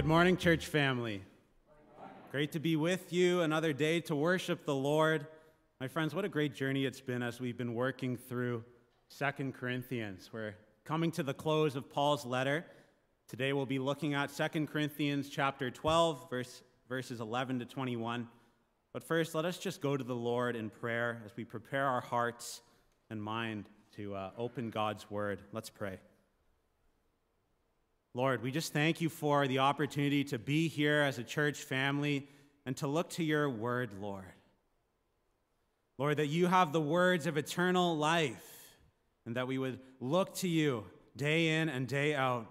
Good morning, church family. Great to be with you another day to worship the Lord. My friends, what a great journey it's been as we've been working through Second Corinthians. We're coming to the close of Paul's letter. Today we'll be looking at Second Corinthians chapter 12, verse, verses 11 to 21. But first, let us just go to the Lord in prayer as we prepare our hearts and mind to uh, open God's word. Let's pray. Lord, we just thank you for the opportunity to be here as a church family and to look to your word, Lord. Lord, that you have the words of eternal life and that we would look to you day in and day out.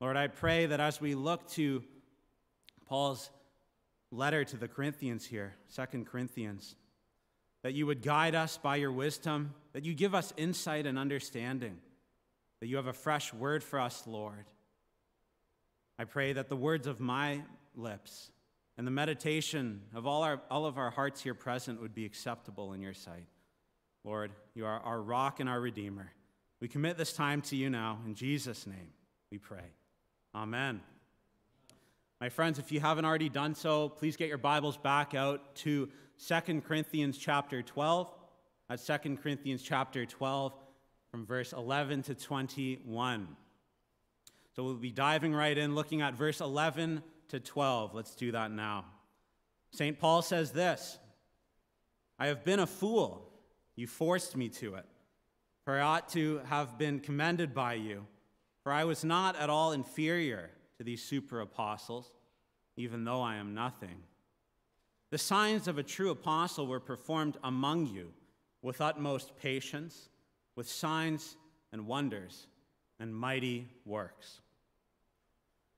Lord, I pray that as we look to Paul's letter to the Corinthians here, Second Corinthians, that you would guide us by your wisdom, that you give us insight and understanding, that you have a fresh word for us, Lord. I pray that the words of my lips and the meditation of all, our, all of our hearts here present would be acceptable in your sight. Lord, you are our rock and our redeemer. We commit this time to you now. In Jesus' name, we pray. Amen. My friends, if you haven't already done so, please get your Bibles back out to 2 Corinthians chapter 12. That's 2 Corinthians chapter 12, from verse 11 to 21. So we'll be diving right in, looking at verse 11 to 12. Let's do that now. St. Paul says this I have been a fool. You forced me to it. For I ought to have been commended by you. For I was not at all inferior to these super apostles, even though I am nothing. The signs of a true apostle were performed among you with utmost patience, with signs and wonders and mighty works.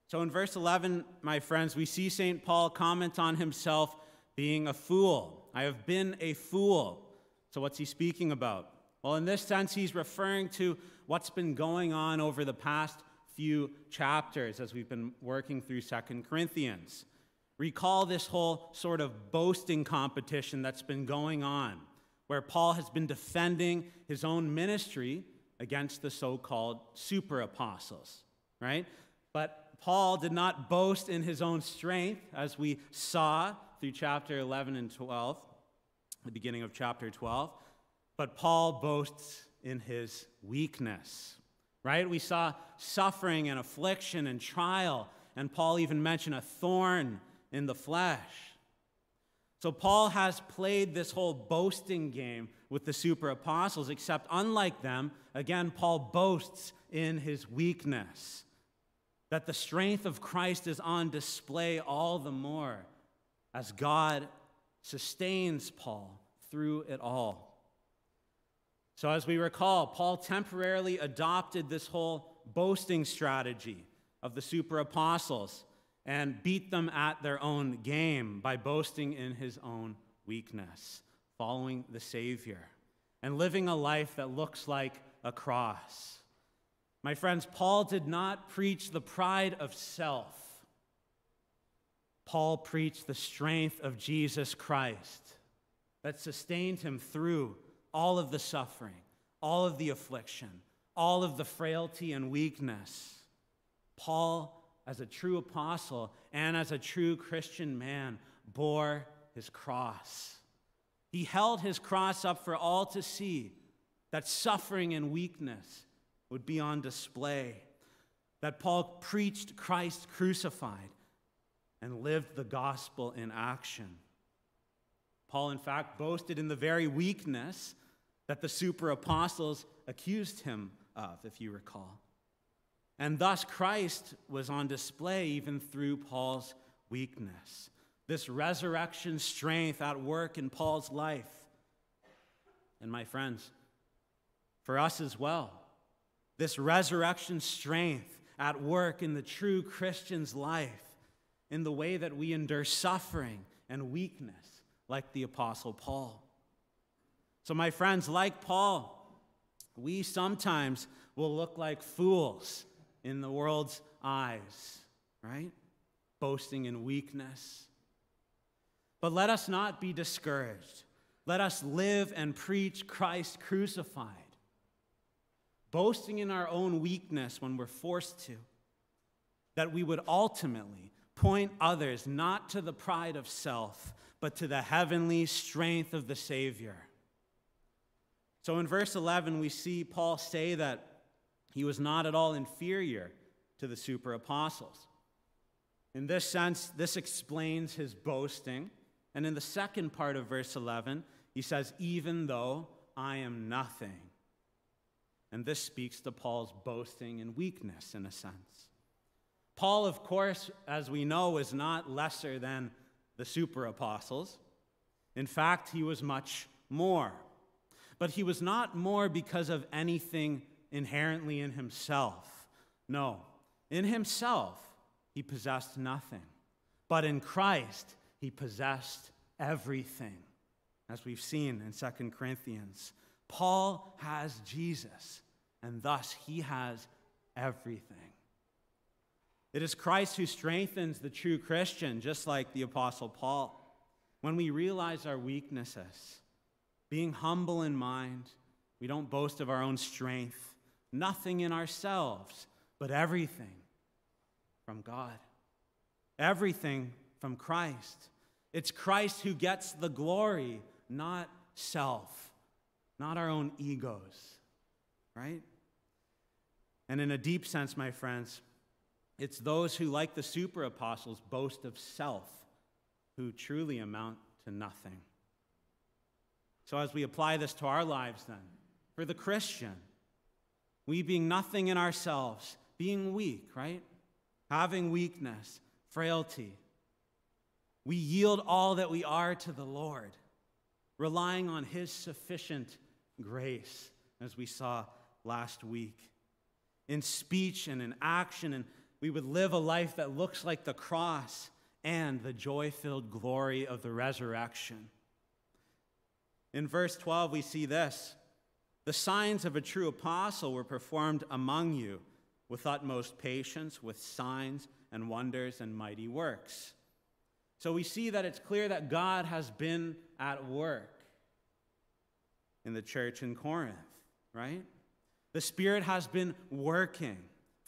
So in verse 11, my friends, we see St. Paul comment on himself being a fool. I have been a fool. So what's he speaking about? Well, in this sense, he's referring to what's been going on over the past few chapters as we've been working through Second Corinthians. Recall this whole sort of boasting competition that's been going on, where Paul has been defending his own ministry against the so called super apostles, right? But Paul did not boast in his own strength, as we saw through chapter 11 and 12, the beginning of chapter 12, but Paul boasts in his weakness, right? We saw suffering and affliction and trial, and Paul even mentioned a thorn in the flesh. So Paul has played this whole boasting game with the super apostles, except unlike them, again, Paul boasts in his weakness that the strength of Christ is on display all the more as God sustains Paul through it all. So, as we recall, Paul temporarily adopted this whole boasting strategy of the super apostles and beat them at their own game by boasting in his own weakness, following the Savior, and living a life that looks like a cross. My friends, Paul did not preach the pride of self. Paul preached the strength of Jesus Christ that sustained him through all of the suffering, all of the affliction, all of the frailty and weakness. Paul, as a true apostle and as a true Christian man, bore his cross. He held his cross up for all to see that suffering and weakness would be on display. That Paul preached Christ crucified and lived the gospel in action. Paul, in fact, boasted in the very weakness that the super apostles accused him of, if you recall. And thus, Christ was on display even through Paul's weakness. This resurrection strength at work in Paul's life. And my friends, for us as well this resurrection strength at work in the true Christian's life in the way that we endure suffering and weakness, like the Apostle Paul. So, my friends, like Paul, we sometimes will look like fools in the world's eyes, right? Boasting in weakness. But let us not be discouraged. Let us live and preach Christ crucified boasting in our own weakness when we're forced to, that we would ultimately point others not to the pride of self, but to the heavenly strength of the Savior. So in verse 11, we see Paul say that he was not at all inferior to the super apostles. In this sense, this explains his boasting. And in the second part of verse 11, he says, Even though I am nothing. And this speaks to Paul's boasting and weakness in a sense. Paul, of course, as we know, is not lesser than the super apostles. In fact, he was much more. But he was not more because of anything inherently in himself. No, in himself, he possessed nothing. But in Christ, he possessed everything, as we've seen in 2 Corinthians. Paul has Jesus, and thus he has everything. It is Christ who strengthens the true Christian, just like the Apostle Paul. When we realize our weaknesses, being humble in mind, we don't boast of our own strength, nothing in ourselves, but everything from God. Everything from Christ. It's Christ who gets the glory, not self, not our own egos, right? And in a deep sense, my friends, it's those who, like the super apostles, boast of self who truly amount to nothing. So, as we apply this to our lives, then, for the Christian, we being nothing in ourselves, being weak, right? Having weakness, frailty, we yield all that we are to the Lord, relying on His sufficient grace, as we saw last week. In speech and in action and we would live a life that looks like the cross and the joy filled glory of the resurrection. In verse 12, we see this The signs of a true apostle were performed among you with utmost patience, with signs and wonders and mighty works. So we see that it's clear that God has been at work in the church in Corinth, right? The Spirit has been working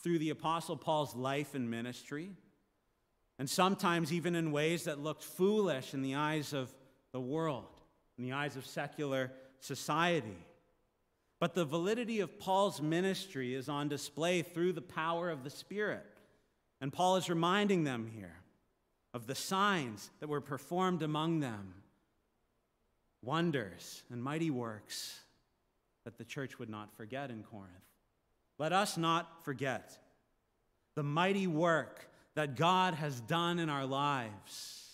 through the Apostle Paul's life and ministry, and sometimes even in ways that looked foolish in the eyes of the world, in the eyes of secular society. But the validity of Paul's ministry is on display through the power of the Spirit. And Paul is reminding them here of the signs that were performed among them, wonders and mighty works that the church would not forget in Corinth. Let us not forget the mighty work that God has done in our lives.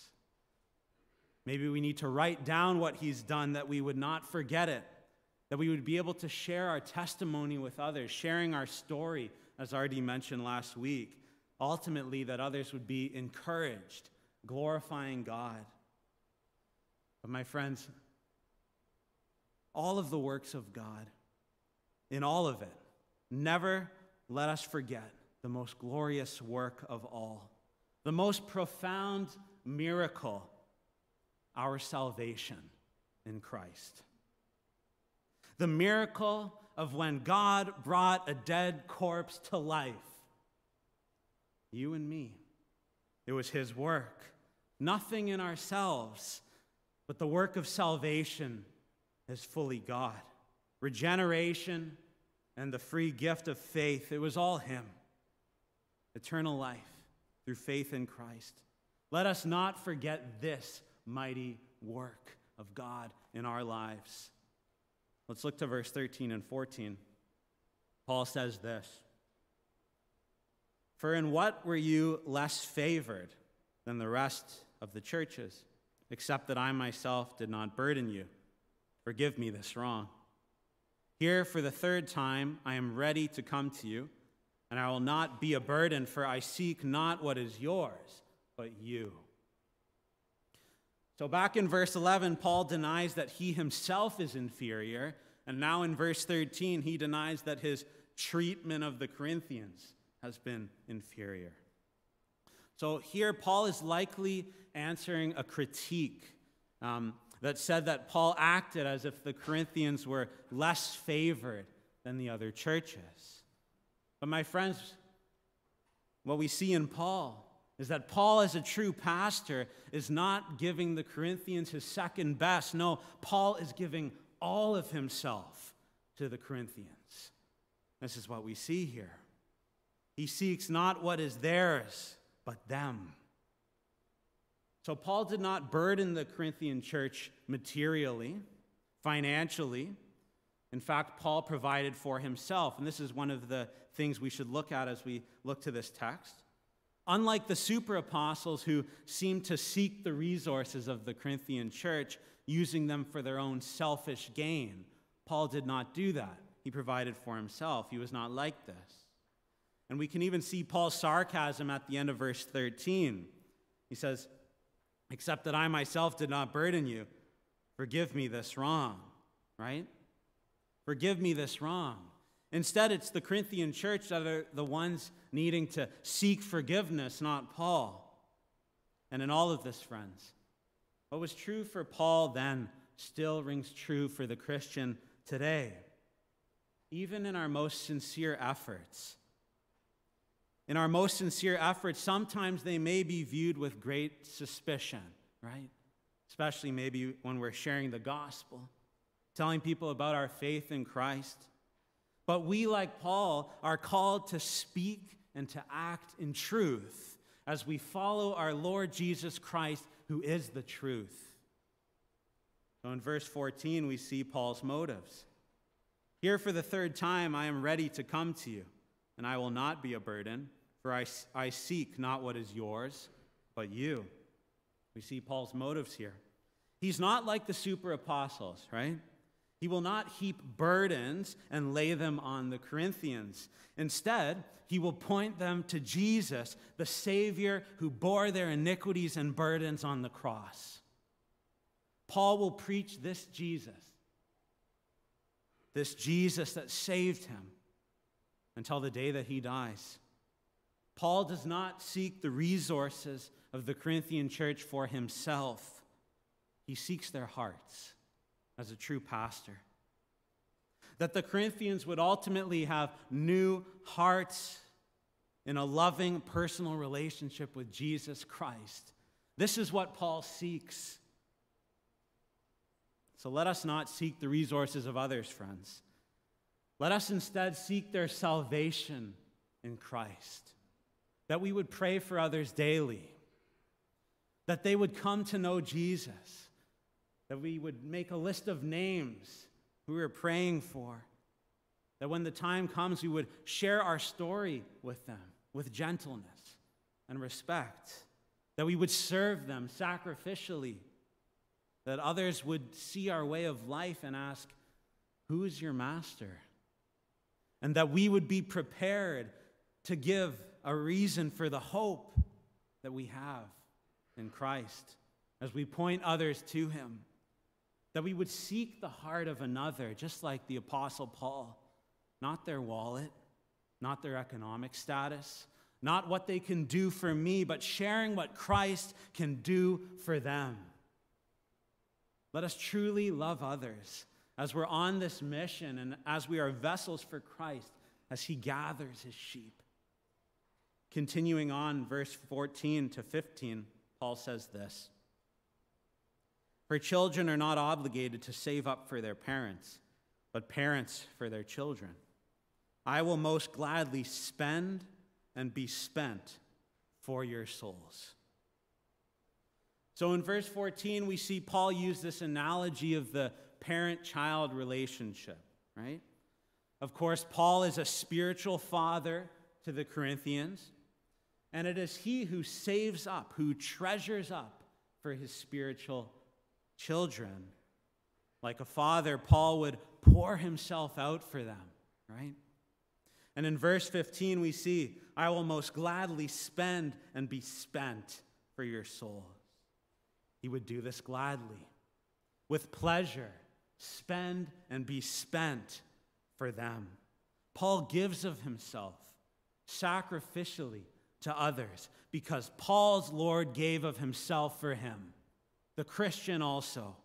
Maybe we need to write down what He's done that we would not forget it, that we would be able to share our testimony with others, sharing our story, as already mentioned last week. Ultimately, that others would be encouraged, glorifying God. But, my friends, all of the works of God, in all of it, Never let us forget the most glorious work of all, the most profound miracle, our salvation in Christ. The miracle of when God brought a dead corpse to life. You and me. It was His work. Nothing in ourselves, but the work of salvation is fully God. Regeneration, and the free gift of faith, it was all Him. Eternal life through faith in Christ. Let us not forget this mighty work of God in our lives. Let's look to verse 13 and 14. Paul says this For in what were you less favored than the rest of the churches, except that I myself did not burden you? Forgive me this wrong. Here, for the third time, I am ready to come to you, and I will not be a burden, for I seek not what is yours, but you. So, back in verse 11, Paul denies that he himself is inferior, and now in verse 13, he denies that his treatment of the Corinthians has been inferior. So, here, Paul is likely answering a critique. Um, that said that Paul acted as if the Corinthians were less favored than the other churches. But my friends, what we see in Paul is that Paul, as a true pastor, is not giving the Corinthians his second best. No, Paul is giving all of himself to the Corinthians. This is what we see here. He seeks not what is theirs, but them. So, Paul did not burden the Corinthian church materially, financially. In fact, Paul provided for himself. And this is one of the things we should look at as we look to this text. Unlike the super apostles who seemed to seek the resources of the Corinthian church, using them for their own selfish gain, Paul did not do that. He provided for himself. He was not like this. And we can even see Paul's sarcasm at the end of verse 13. He says, Except that I myself did not burden you, forgive me this wrong, right? Forgive me this wrong. Instead, it's the Corinthian church that are the ones needing to seek forgiveness, not Paul. And in all of this, friends, what was true for Paul then still rings true for the Christian today. Even in our most sincere efforts, in our most sincere efforts, sometimes they may be viewed with great suspicion, right? Especially maybe when we're sharing the gospel, telling people about our faith in Christ. But we, like Paul, are called to speak and to act in truth as we follow our Lord Jesus Christ, who is the truth. So in verse 14, we see Paul's motives. Here for the third time, I am ready to come to you, and I will not be a burden, for I, I seek not what is yours, but you. We see Paul's motives here. He's not like the super apostles, right? He will not heap burdens and lay them on the Corinthians. Instead, he will point them to Jesus, the Savior who bore their iniquities and burdens on the cross. Paul will preach this Jesus, this Jesus that saved him until the day that he dies. Paul does not seek the resources of the Corinthian church for himself, he seeks their hearts as a true pastor. That the Corinthians would ultimately have new hearts in a loving personal relationship with Jesus Christ. This is what Paul seeks. So let us not seek the resources of others, friends. Let us instead seek their salvation in Christ. That we would pray for others daily. That they would come to know Jesus that we would make a list of names who we are praying for, that when the time comes, we would share our story with them with gentleness and respect, that we would serve them sacrificially, that others would see our way of life and ask, Who is your master? And that we would be prepared to give a reason for the hope that we have in Christ as we point others to Him that we would seek the heart of another, just like the Apostle Paul, not their wallet, not their economic status, not what they can do for me, but sharing what Christ can do for them. Let us truly love others as we're on this mission and as we are vessels for Christ as he gathers his sheep. Continuing on, verse 14 to 15, Paul says this. For children are not obligated to save up for their parents, but parents for their children. I will most gladly spend and be spent for your souls. So in verse 14, we see Paul use this analogy of the parent child relationship, right? Of course, Paul is a spiritual father to the Corinthians, and it is he who saves up, who treasures up for his spiritual children. Like a father, Paul would pour himself out for them, right? And in verse 15, we see, I will most gladly spend and be spent for your souls. He would do this gladly, with pleasure, spend and be spent for them. Paul gives of himself sacrificially to others because Paul's Lord gave of himself for him the Christian also,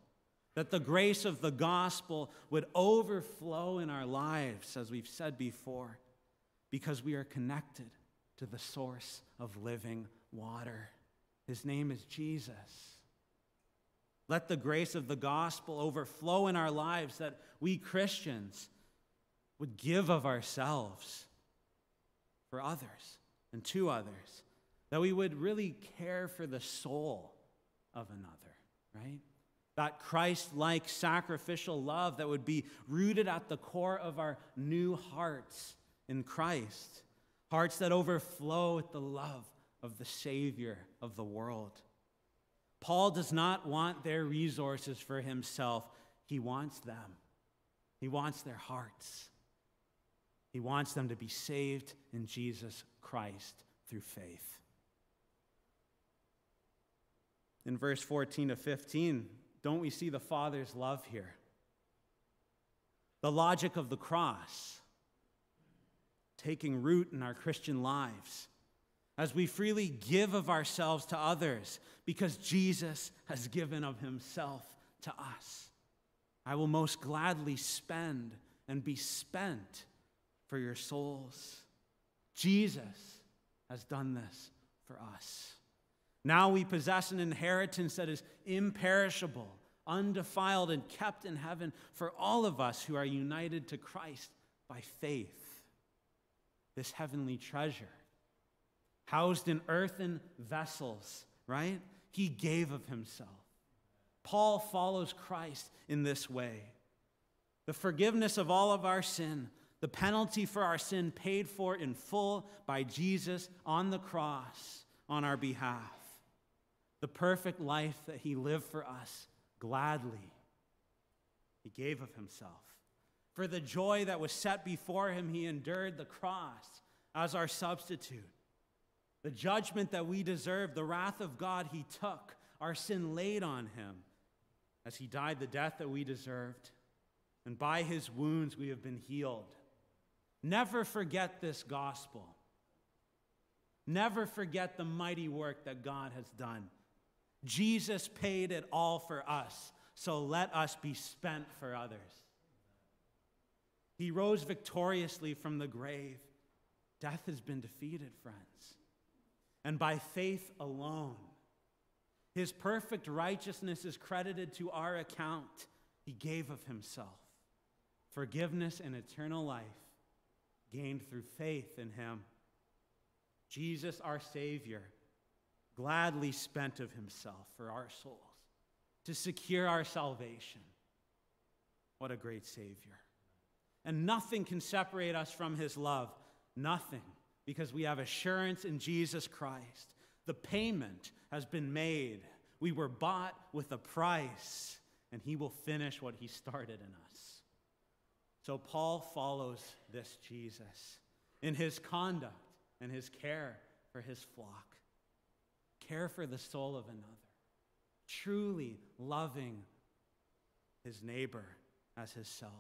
that the grace of the gospel would overflow in our lives, as we've said before, because we are connected to the source of living water. His name is Jesus. Let the grace of the gospel overflow in our lives that we Christians would give of ourselves for others and to others, that we would really care for the soul of another, right? That Christ like sacrificial love that would be rooted at the core of our new hearts in Christ, hearts that overflow with the love of the Savior of the world. Paul does not want their resources for himself, he wants them. He wants their hearts. He wants them to be saved in Jesus Christ through faith. In verse 14 to 15, don't we see the Father's love here? The logic of the cross taking root in our Christian lives as we freely give of ourselves to others because Jesus has given of himself to us. I will most gladly spend and be spent for your souls. Jesus has done this for us. Now we possess an inheritance that is imperishable, undefiled, and kept in heaven for all of us who are united to Christ by faith. This heavenly treasure housed in earthen vessels, right? He gave of himself. Paul follows Christ in this way. The forgiveness of all of our sin, the penalty for our sin paid for in full by Jesus on the cross on our behalf. The perfect life that he lived for us gladly. He gave of himself. For the joy that was set before him, he endured the cross as our substitute. The judgment that we deserve, the wrath of God, he took, our sin laid on him as he died the death that we deserved. And by his wounds we have been healed. Never forget this gospel. Never forget the mighty work that God has done. Jesus paid it all for us, so let us be spent for others. He rose victoriously from the grave. Death has been defeated, friends and by faith alone. His perfect righteousness is credited to our account. He gave of himself. Forgiveness and eternal life gained through faith in him. Jesus, our Savior, gladly spent of himself for our souls to secure our salvation. What a great Savior. And nothing can separate us from his love. Nothing because we have assurance in Jesus Christ. The payment has been made. We were bought with a price, and he will finish what he started in us. So Paul follows this Jesus in his conduct and his care for his flock, care for the soul of another, truly loving his neighbor as himself.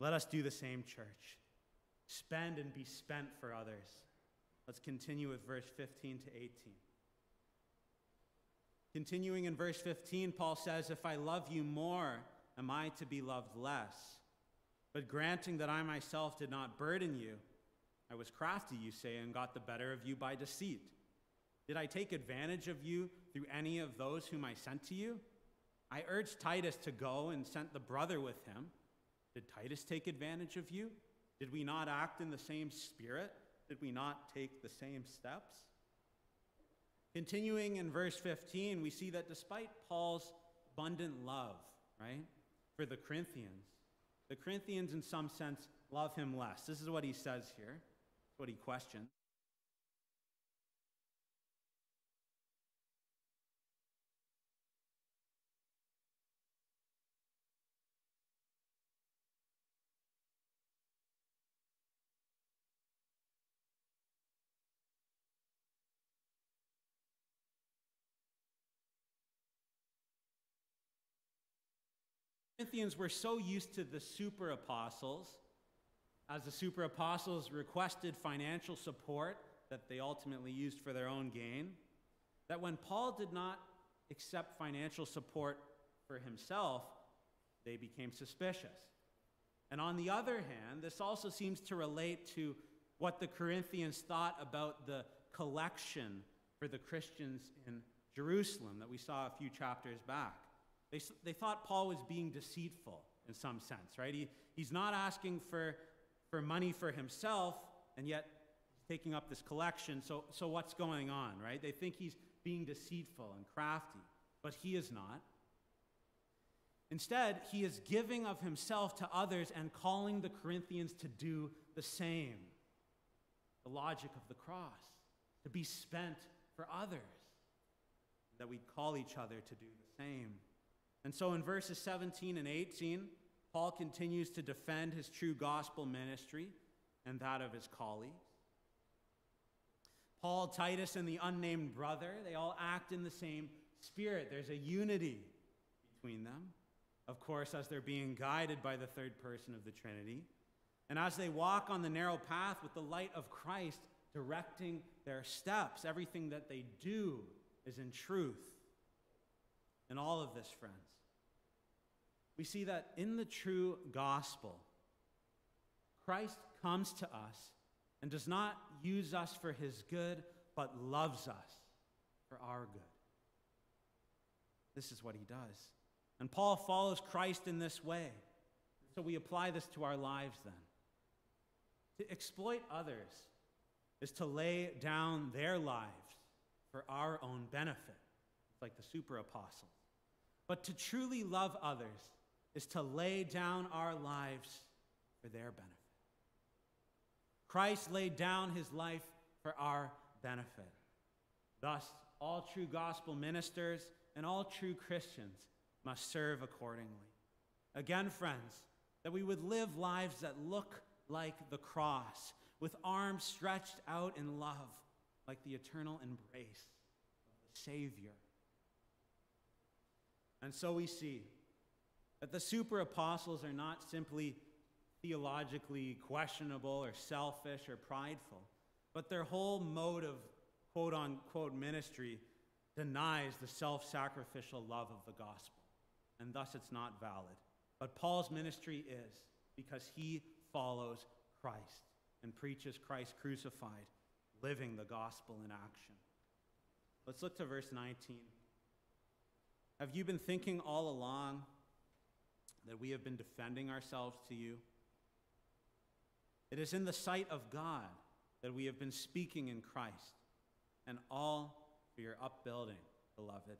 Let us do the same, church. Spend and be spent for others. Let's continue with verse 15 to 18. Continuing in verse 15, Paul says, If I love you more, am I to be loved less? But granting that I myself did not burden you, I was crafty, you say, and got the better of you by deceit. Did I take advantage of you through any of those whom I sent to you? I urged Titus to go and sent the brother with him. Did Titus take advantage of you? Did we not act in the same spirit? Did we not take the same steps? Continuing in verse 15, we see that despite Paul's abundant love, right, for the Corinthians, the Corinthians, in some sense, love him less. This is what he says here, what he questions. Corinthians were so used to the super apostles, as the super apostles requested financial support that they ultimately used for their own gain, that when Paul did not accept financial support for himself, they became suspicious. And on the other hand, this also seems to relate to what the Corinthians thought about the collection for the Christians in Jerusalem that we saw a few chapters back. They, they thought Paul was being deceitful in some sense, right? He, he's not asking for, for money for himself, and yet taking up this collection. So, so what's going on, right? They think he's being deceitful and crafty, but he is not. Instead, he is giving of himself to others and calling the Corinthians to do the same. The logic of the cross, to be spent for others, that we call each other to do the same. And so in verses 17 and 18, Paul continues to defend his true gospel ministry and that of his colleagues. Paul, Titus, and the unnamed brother, they all act in the same spirit. There's a unity between them of course, as they're being guided by the third person of the Trinity. And as they walk on the narrow path with the light of Christ directing their steps, everything that they do is in truth. In all of this, friends, we see that in the true gospel, Christ comes to us and does not use us for his good, but loves us for our good. This is what he does. And Paul follows Christ in this way. So we apply this to our lives then. To exploit others is to lay down their lives for our own benefit, like the super apostles. But to truly love others is to lay down our lives for their benefit. Christ laid down his life for our benefit. Thus, all true gospel ministers and all true Christians must serve accordingly. Again, friends, that we would live lives that look like the cross, with arms stretched out in love, like the eternal embrace of the Savior. And so we see that the super apostles are not simply theologically questionable or selfish or prideful, but their whole mode of quote unquote ministry denies the self sacrificial love of the gospel and thus it's not valid. But Paul's ministry is because he follows Christ and preaches Christ crucified, living the gospel in action. Let's look to verse 19. Have you been thinking all along that we have been defending ourselves to you? It is in the sight of God that we have been speaking in Christ, and all for your upbuilding, beloved.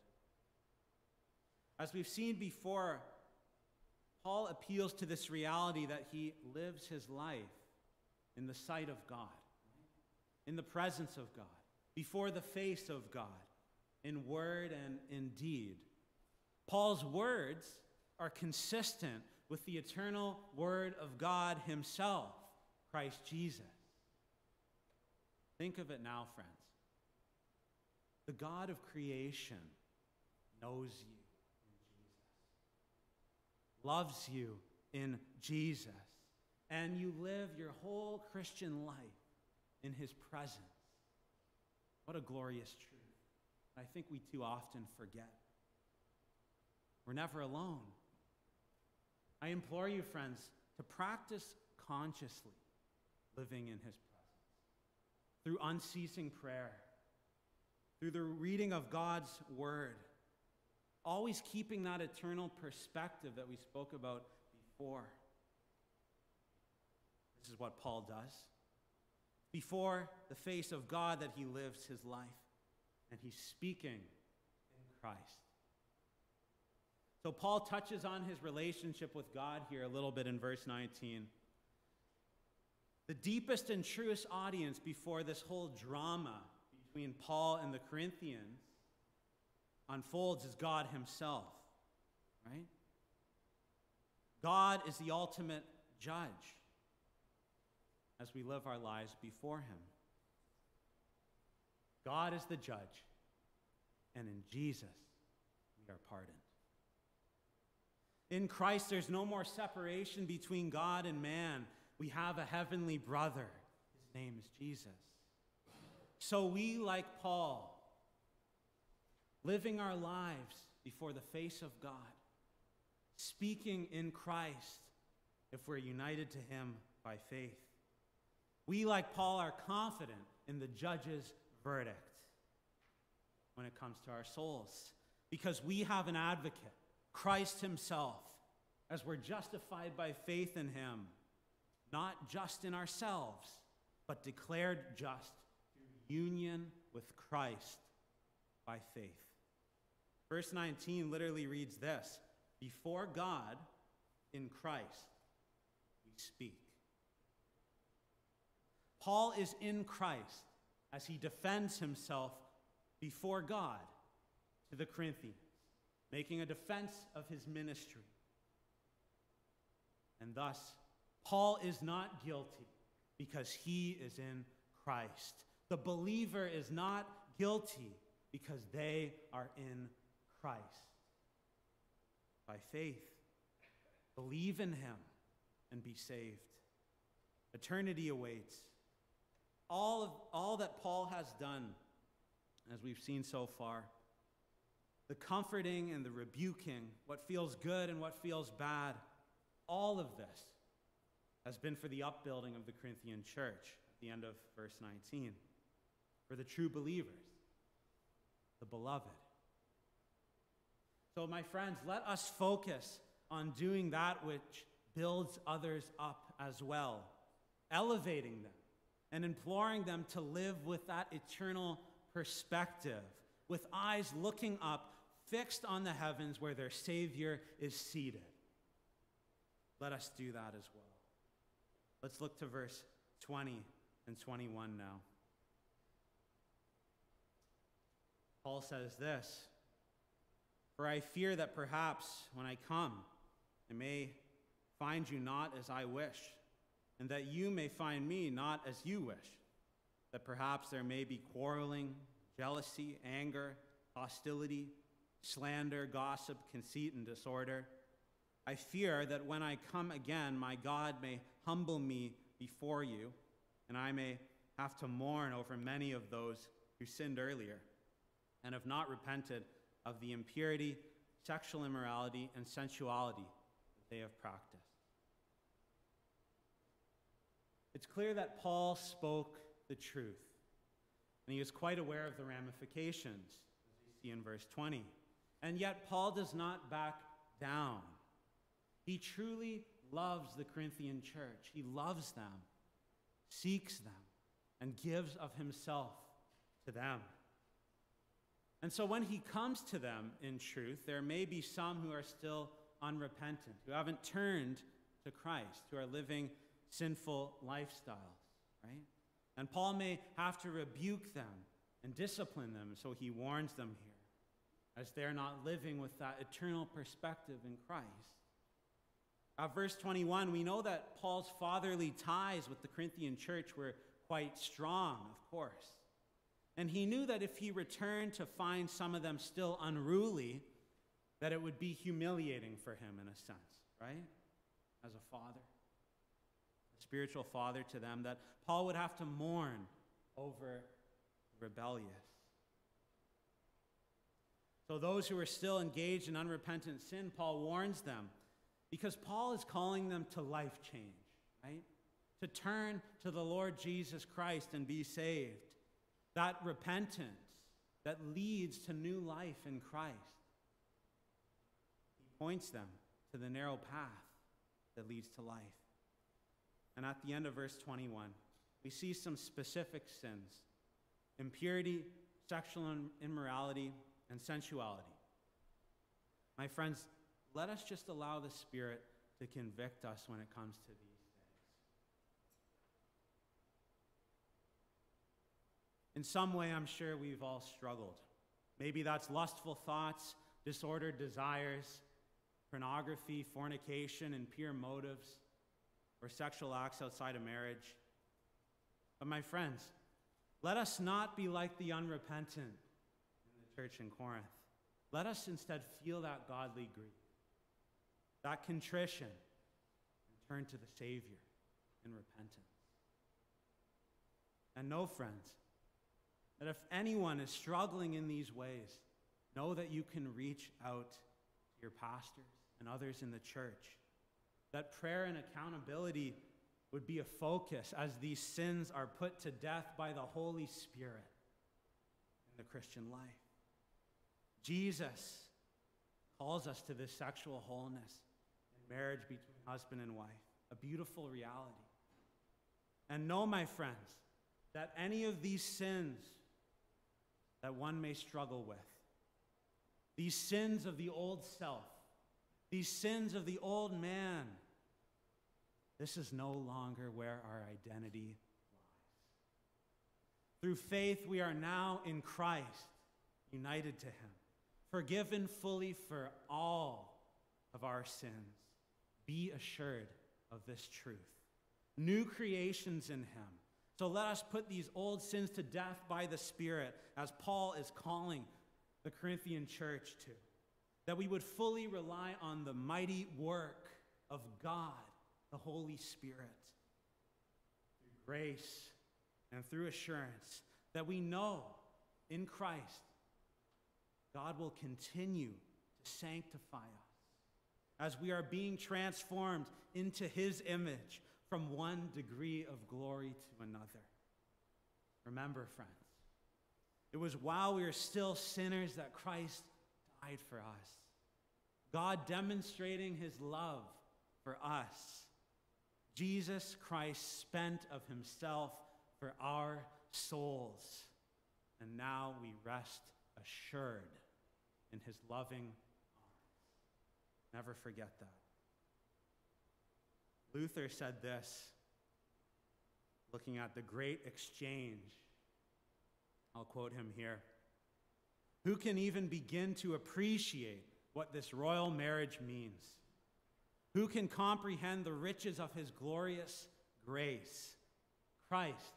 As we've seen before, Paul appeals to this reality that he lives his life in the sight of God, in the presence of God, before the face of God, in word and in deed. Paul's words are consistent with the eternal word of God himself, Christ Jesus. Think of it now, friends. The God of creation knows you loves you in Jesus, and you live your whole Christian life in his presence. What a glorious truth. I think we too often forget. We're never alone. I implore you, friends, to practice consciously living in his presence through unceasing prayer, through the reading of God's word always keeping that eternal perspective that we spoke about before. This is what Paul does. Before the face of God, that he lives his life, and he's speaking in Christ. So, Paul touches on his relationship with God here a little bit in verse 19. The deepest and truest audience before this whole drama between Paul and the Corinthians unfolds is God Himself, right? God is the ultimate judge as we live our lives before Him. God is the judge, and in Jesus we are pardoned. In Christ, there's no more separation between God and man. We have a heavenly brother. His name is Jesus. So we, like Paul, living our lives before the face of God, speaking in Christ if we're united to Him by faith. We, like Paul, are confident in the judge's verdict when it comes to our souls because we have an advocate, Christ Himself, as we're justified by faith in Him, not just in ourselves, but declared just through union with Christ by faith. Verse 19 literally reads this Before God, in Christ, we speak. Paul is in Christ as he defends himself before God to the Corinthians, making a defense of his ministry. And thus, Paul is not guilty because he is in Christ. The believer is not guilty because they are in Christ. By faith, believe in him and be saved. Eternity awaits. All, of, all that Paul has done, as we've seen so far, the comforting and the rebuking, what feels good and what feels bad, all of this has been for the upbuilding of the Corinthian church at the end of verse 19, for the true believers, the beloved. So, my friends, let us focus on doing that which builds others up as well, elevating them and imploring them to live with that eternal perspective, with eyes looking up, fixed on the heavens where their Savior is seated. Let us do that as well. Let's look to verse 20 and 21 now. Paul says this For I fear that perhaps when I come, I may find you not as I wish, and that you may find me not as you wish, that perhaps there may be quarreling, jealousy, anger, hostility, slander, gossip, conceit, and disorder. I fear that when I come again, my God may humble me before you, and I may have to mourn over many of those who sinned earlier and have not repented of the impurity, sexual immorality, and sensuality that they have practiced. It's clear that Paul spoke the truth, and he was quite aware of the ramifications, as we see in verse 20. And yet, Paul does not back down. He truly loves the Corinthian church. He loves them, seeks them, and gives of himself to them. And so when he comes to them in truth, there may be some who are still unrepentant, who haven't turned to Christ, who are living sinful lifestyles, right? And Paul may have to rebuke them and discipline them, so he warns them here, as they're not living with that eternal perspective in Christ. At verse 21, we know that Paul's fatherly ties with the Corinthian church were quite strong, of course. And he knew that if he returned to find some of them still unruly, that it would be humiliating for him in a sense, right? As a father, a spiritual father to them, that Paul would have to mourn over rebellious. So, those who are still engaged in unrepentant sin, Paul warns them because Paul is calling them to life change, right? To turn to the Lord Jesus Christ and be saved that repentance that leads to new life in Christ. He points them to the narrow path that leads to life. And at the end of verse 21, we see some specific sins impurity, sexual immorality, and sensuality. My friends, let us just allow the Spirit to convict us when it comes to these. Things. In some way, I'm sure we've all struggled. Maybe that's lustful thoughts, disordered desires, pornography, fornication, impure motives, or sexual acts outside of marriage. But, my friends, let us not be like the unrepentant church in Corinth. Let us instead feel that godly grief, that contrition, and turn to the Savior in repentance. And know, friends, that if anyone is struggling in these ways, know that you can reach out to your pastors and others in the church. That prayer and accountability would be a focus as these sins are put to death by the Holy Spirit in the Christian life. Jesus calls us to this sexual wholeness in marriage between husband and wife, a beautiful reality. And know, my friends, that any of these sins that one may struggle with, these sins of the old self, these sins of the old man, this is no longer where our identity lies. Through faith, we are now in Christ, united to Him, forgiven fully for all of our sins. Be assured of this truth. New creations in Him. So let us put these old sins to death by the Spirit, as Paul is calling the Corinthian church to. That we would fully rely on the mighty work of God the Holy Spirit through grace and through assurance that we know in Christ God will continue to sanctify us as we are being transformed into his image from one degree of glory to another. Remember, friends, it was while we were still sinners that Christ died for us. God demonstrating his love for us Jesus Christ spent of himself for our souls. And now we rest assured in his loving arms. Never forget that. Luther said this, looking at the great exchange. I'll quote him here. Who can even begin to appreciate what this royal marriage means? Who can comprehend the riches of his glorious grace? Christ,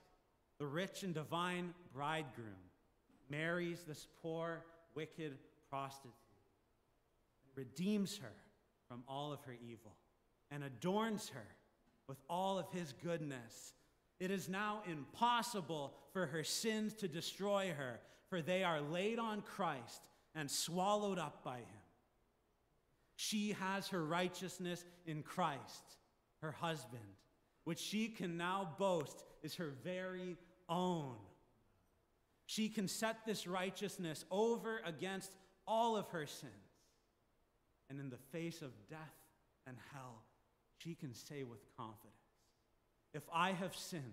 the rich and divine bridegroom, marries this poor, wicked prostitute, redeems her from all of her evil, and adorns her with all of his goodness. It is now impossible for her sins to destroy her, for they are laid on Christ and swallowed up by him. She has her righteousness in Christ, her husband, which she can now boast is her very own. She can set this righteousness over against all of her sins. And in the face of death and hell, she can say with confidence If I have sinned,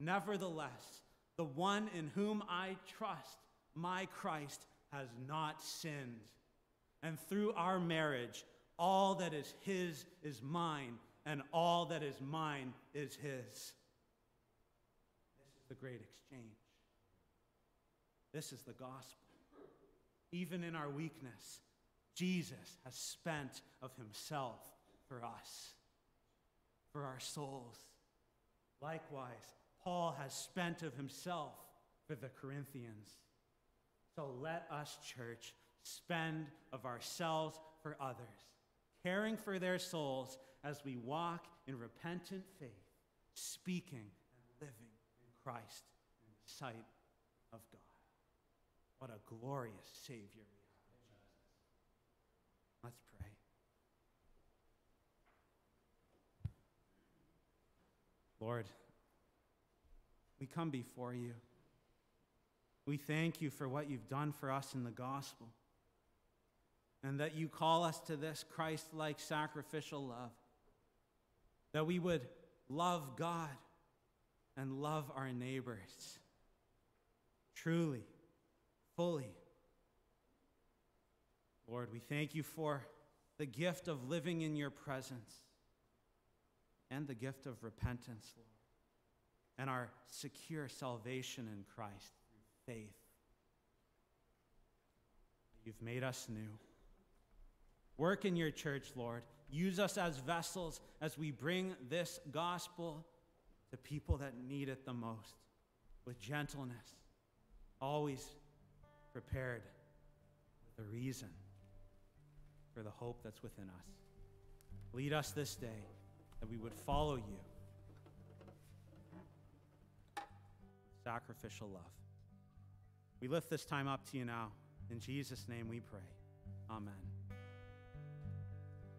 nevertheless, the one in whom I trust, my Christ, has not sinned. And through our marriage, all that is His is mine, and all that is mine is His. This is the great exchange. This is the gospel. Even in our weakness, Jesus has spent of Himself for us, for our souls. Likewise, Paul has spent of himself for the Corinthians. So let us, church, spend of ourselves for others, caring for their souls as we walk in repentant faith, speaking and living in Christ in the sight of God. What a glorious Savior we have. Let's pray. Lord, we come before you. We thank you for what you've done for us in the gospel and that you call us to this Christ like sacrificial love. That we would love God and love our neighbors truly, fully. Lord, we thank you for the gift of living in your presence and the gift of repentance, Lord, and our secure salvation in Christ through faith. You've made us new. Work in your church, Lord. Use us as vessels as we bring this gospel to people that need it the most with gentleness, always prepared with a reason for the hope that's within us. Lead us this day that we would follow you. Sacrificial love. We lift this time up to you now. In Jesus' name we pray. Amen.